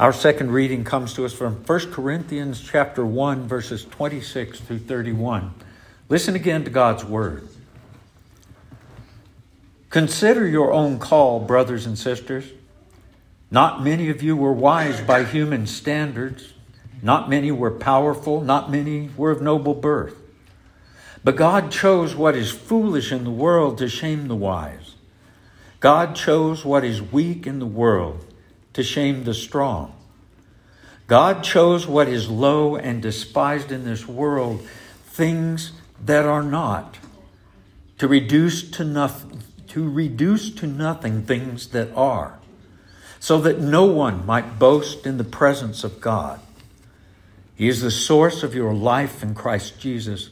Our second reading comes to us from 1 Corinthians chapter 1 verses 26 through 31. Listen again to God's word. Consider your own call, brothers and sisters. Not many of you were wise by human standards. Not many were powerful. Not many were of noble birth. But God chose what is foolish in the world to shame the wise. God chose what is weak in the world to shame the strong. God chose what is low and despised in this world, things that are not, to reduce to nothing, to reduce to nothing things that are, so that no one might boast in the presence of God. He is the source of your life in Christ Jesus,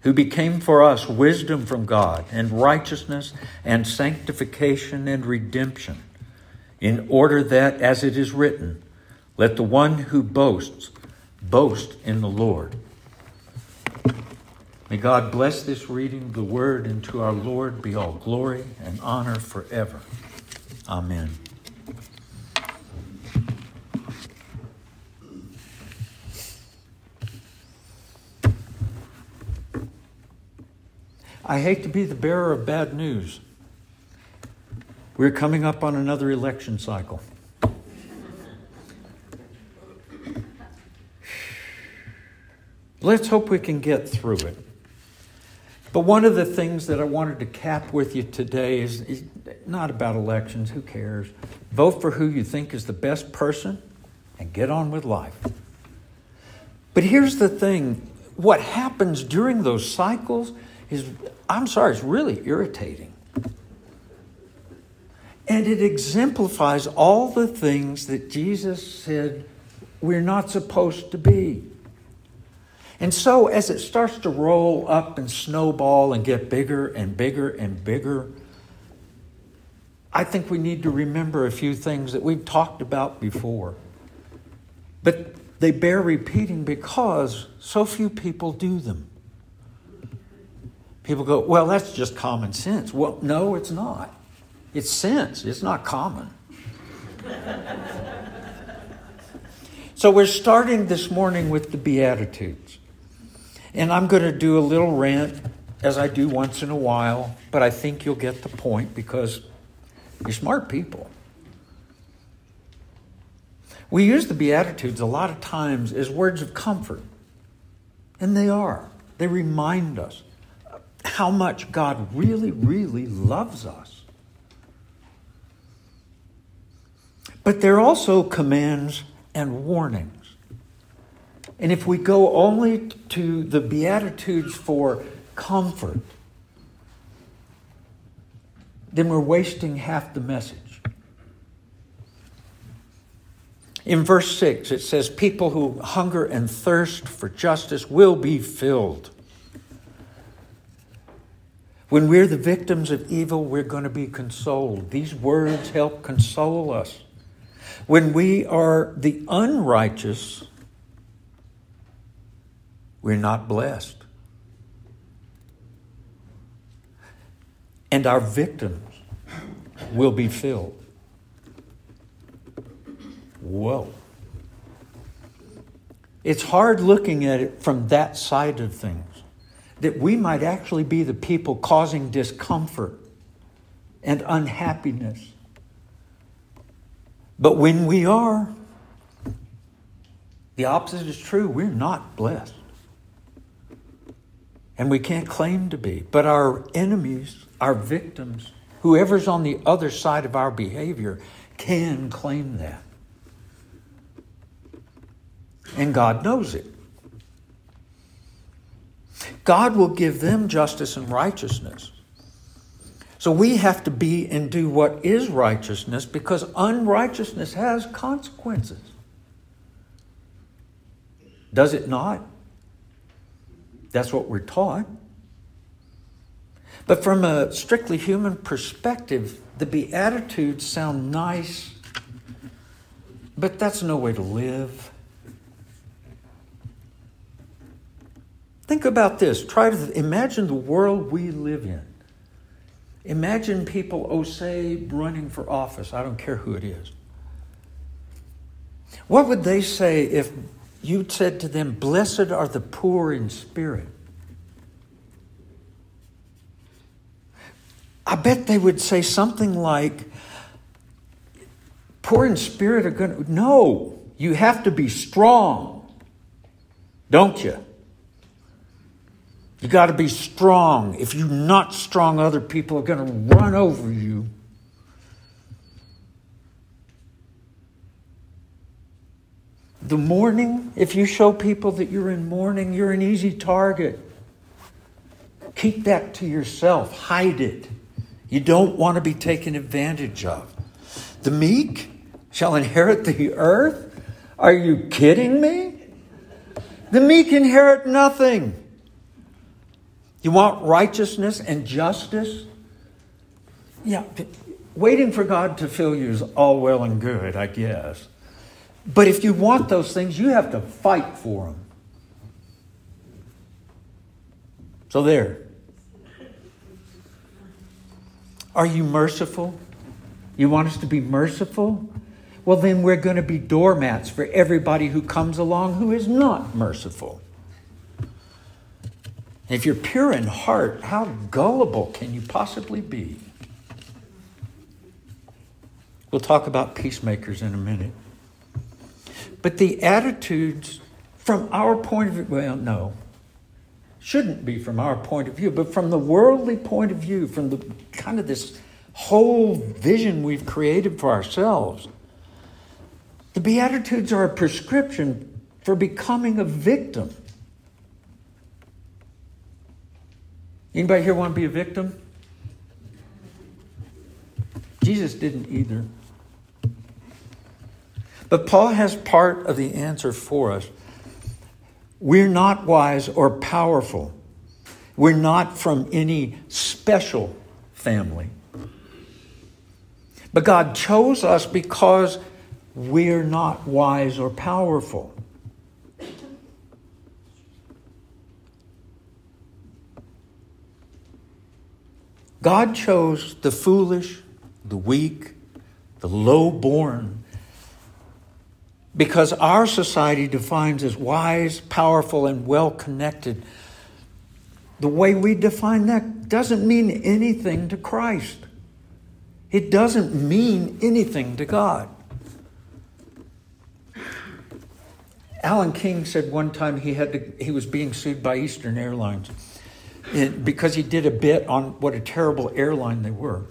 who became for us wisdom from God and righteousness and sanctification and redemption in order that, as it is written, let the one who boasts boast in the Lord. May God bless this reading of the word, and to our Lord be all glory and honor forever. Amen. I hate to be the bearer of bad news. We're coming up on another election cycle. Let's hope we can get through it. But one of the things that I wanted to cap with you today is, is, not about elections, who cares? Vote for who you think is the best person and get on with life. But here's the thing what happens during those cycles is, I'm sorry, it's really irritating. And it exemplifies all the things that Jesus said we're not supposed to be. And so, as it starts to roll up and snowball and get bigger and bigger and bigger, I think we need to remember a few things that we've talked about before. But they bear repeating because so few people do them. People go, well, that's just common sense. Well, no, it's not. It's sense, it's not common. so we're starting this morning with the Beatitudes. And I'm going to do a little rant as I do once in a while, but I think you'll get the point because you're smart people. We use the Beatitudes a lot of times as words of comfort, and they are. They remind us how much God really, really loves us. But they're also commands and warnings. And if we go only to the Beatitudes for comfort, then we're wasting half the message. In verse 6, it says, People who hunger and thirst for justice will be filled. When we're the victims of evil, we're going to be consoled. These words help console us. When we are the unrighteous, we're not blessed. And our victims will be filled. Whoa. It's hard looking at it from that side of things that we might actually be the people causing discomfort and unhappiness but when we are, the opposite is true. We're not blessed. And we can't claim to be. But our enemies, our victims, whoever's on the other side of our behavior, can claim that. And God knows it. God will give them justice and righteousness. So we have to be and do what is righteousness because unrighteousness has consequences. Does it not? That's what we're taught. But from a strictly human perspective, the Beatitudes sound nice, but that's no way to live. Think about this. Try to imagine the world we live in. Imagine people, oh, say, running for office. I don't care who it is. What would they say if you said to them, Blessed are the poor in spirit? I bet they would say something like, Poor in spirit are going to. No, you have to be strong, don't you? You got to be strong. If you're not strong, other people are going to run over you. The mourning, if you show people that you're in mourning, you're an easy target. Keep that to yourself, hide it. You don't want to be taken advantage of. The meek shall inherit the earth? Are you kidding me? The meek inherit nothing. You want righteousness and justice? Yeah, waiting for God to fill you is all well and good, I guess. But if you want those things, you have to fight for them. So, there. Are you merciful? You want us to be merciful? Well, then we're going to be doormats for everybody who comes along who is not merciful. If you're pure in heart, how gullible can you possibly be? We'll talk about peacemakers in a minute. But the Beatitudes from our point of view, well, no, shouldn't be from our point of view, but from the worldly point of view, from the kind of this whole vision we've created for ourselves. The Beatitudes are a prescription for becoming a victim. Anybody here want to be a victim? Jesus didn't either. But Paul has part of the answer for us. We're not wise or powerful. We're not from any special family. But God chose us because we're not wise or powerful. God chose the foolish, the weak, the low born because our society defines as wise, powerful, and well connected. The way we define that doesn't mean anything to Christ. It doesn't mean anything to God. Alan King said one time he had to, he was being sued by Eastern Airlines because he did a bit on what a terrible airline they were.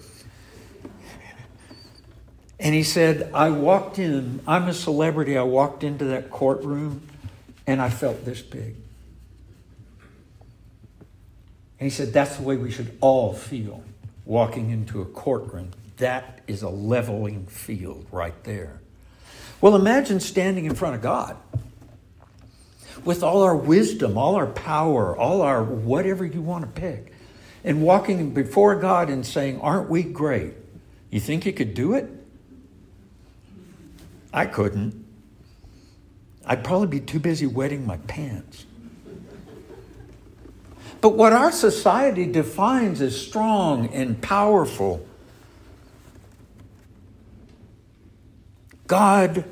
And he said, I walked in, I'm a celebrity. I walked into that courtroom and I felt this big. And he said, That's the way we should all feel walking into a courtroom. That is a leveling field right there. Well, imagine standing in front of God with all our wisdom, all our power, all our whatever you want to pick, and walking before God and saying, Aren't we great? You think you could do it? I couldn't. I'd probably be too busy wetting my pants. But what our society defines as strong and powerful, God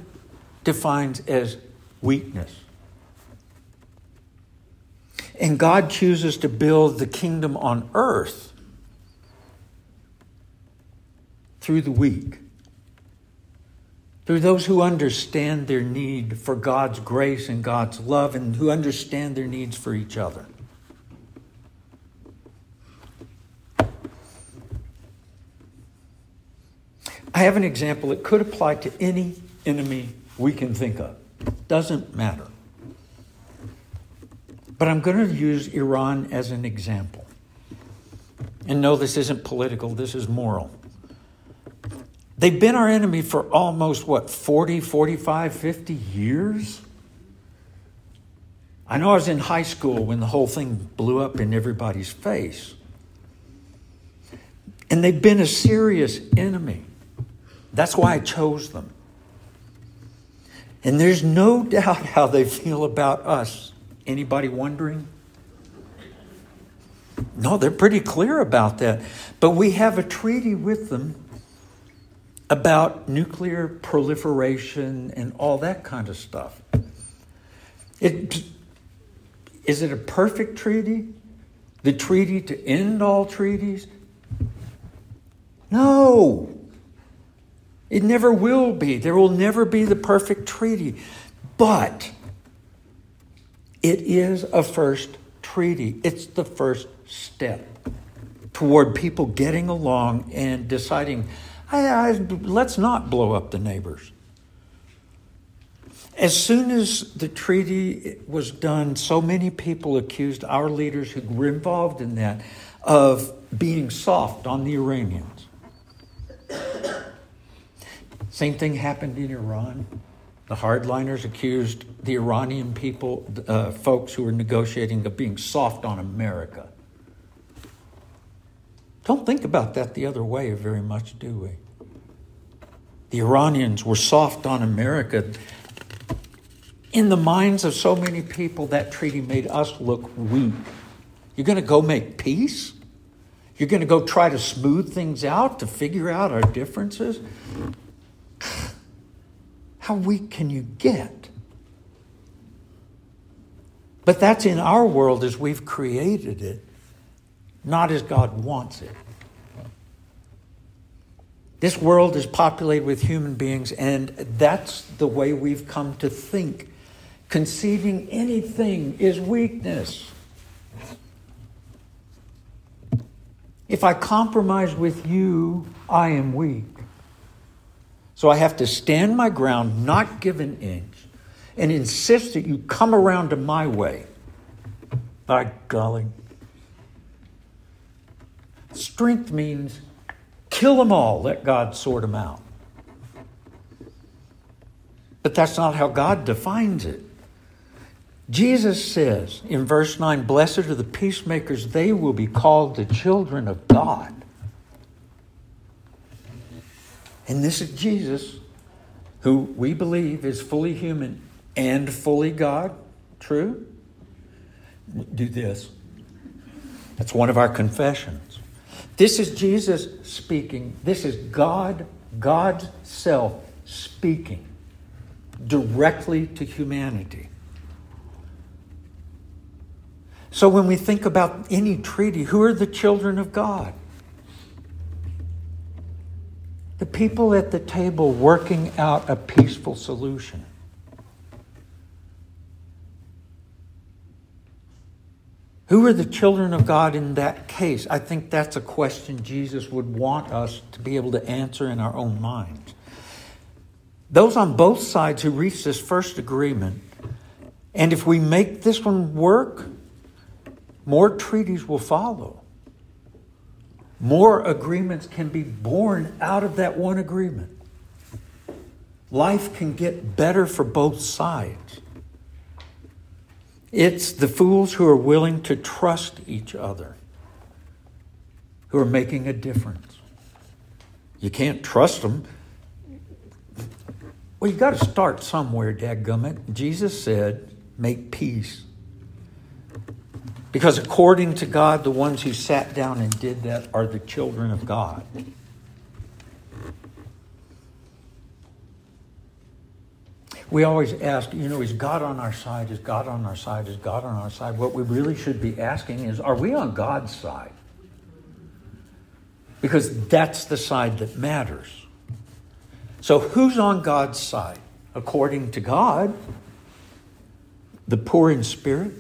defines as weakness. And God chooses to build the kingdom on earth through the weak through those who understand their need for God's grace and God's love and who understand their needs for each other. I have an example that could apply to any enemy we can think of. Doesn't matter. But I'm going to use Iran as an example. And no, this isn't political, this is moral. They've been our enemy for almost, what, 40, 45, 50 years? I know I was in high school when the whole thing blew up in everybody's face. And they've been a serious enemy. That's why I chose them. And there's no doubt how they feel about us. Anybody wondering? No, they're pretty clear about that. But we have a treaty with them about nuclear proliferation and all that kind of stuff. It, is it a perfect treaty? The treaty to end all treaties? No. It never will be. There will never be the perfect treaty. But it is a first treaty, it's the first step toward people getting along and deciding, I, I, let's not blow up the neighbors. As soon as the treaty was done, so many people accused our leaders who were involved in that of being soft on the Iranians. Same thing happened in Iran. The hardliners accused the Iranian people, uh, folks who were negotiating, of being soft on America. Don't think about that the other way very much, do we? The Iranians were soft on America. In the minds of so many people, that treaty made us look weak. You're going to go make peace? You're going to go try to smooth things out to figure out our differences? How weak can you get? But that's in our world as we've created it not as God wants it. This world is populated with human beings, and that's the way we've come to think. Conceiving anything is weakness. If I compromise with you, I am weak. So I have to stand my ground, not give an inch, and insist that you come around to my way. By golly. Strength means kill them all, let God sort them out. But that's not how God defines it. Jesus says in verse 9, Blessed are the peacemakers, they will be called the children of God. And this is Jesus, who we believe is fully human and fully God. True? Do this. That's one of our confessions. This is Jesus speaking. This is God, God's self speaking directly to humanity. So when we think about any treaty, who are the children of God? The people at the table working out a peaceful solution. Who are the children of God in that case? I think that's a question Jesus would want us to be able to answer in our own minds. Those on both sides who reach this first agreement, and if we make this one work, more treaties will follow. More agreements can be born out of that one agreement. Life can get better for both sides. It's the fools who are willing to trust each other who are making a difference. You can't trust them. Well, you've got to start somewhere, dadgummit. Jesus said, make peace. Because according to God, the ones who sat down and did that are the children of God. we always ask, you know, is God on our side? Is God on our side? Is God on our side? What we really should be asking is, are we on God's side? Because that's the side that matters. So, who's on God's side? According to God, the poor in spirit,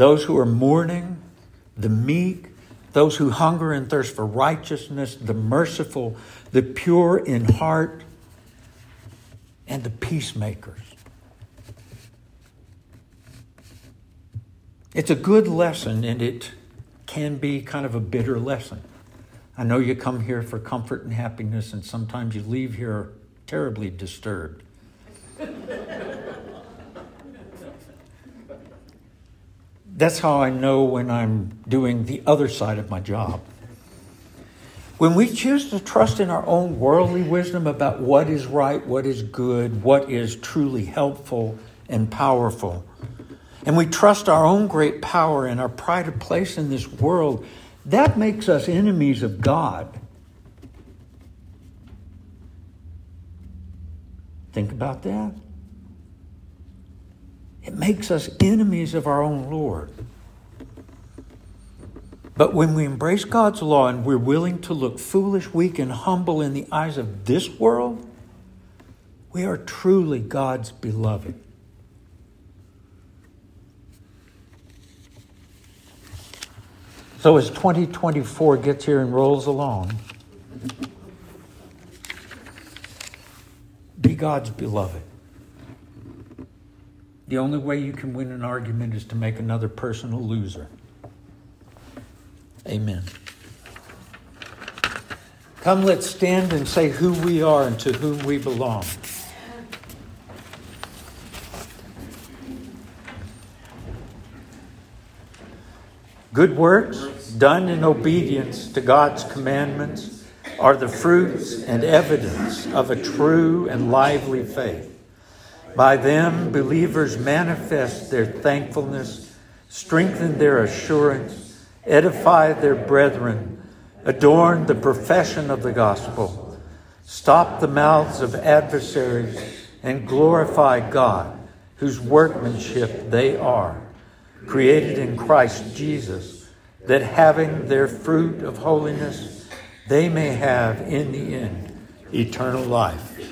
those who are mourning, the meek, those who hunger and thirst for righteousness, the merciful, the pure in heart, and the peacemakers. It's a good lesson, and it can be kind of a bitter lesson. I know you come here for comfort and happiness, and sometimes you leave here terribly disturbed. That's how I know when I'm doing the other side of my job. When we choose to trust in our own worldly wisdom about what is right, what is good, what is truly helpful and powerful, and we trust our own great power and our pride of place in this world, that makes us enemies of God. Think about that. It makes us enemies of our own Lord. But when we embrace God's law and we're willing to look foolish, weak, and humble in the eyes of this world, we are truly God's beloved. So as 2024 gets here and rolls along, be God's beloved. The only way you can win an argument is to make another person a loser. Amen. Come, let's stand and say who we are and to whom we belong. Good works done in obedience to God's commandments are the fruits and evidence of a true and lively faith. By them, believers manifest their thankfulness, strengthen their assurance, edify their brethren, adorn the profession of the gospel, stop the mouths of adversaries, and glorify God, whose workmanship they are created in Christ Jesus, that having their fruit of holiness, they may have in the end eternal life.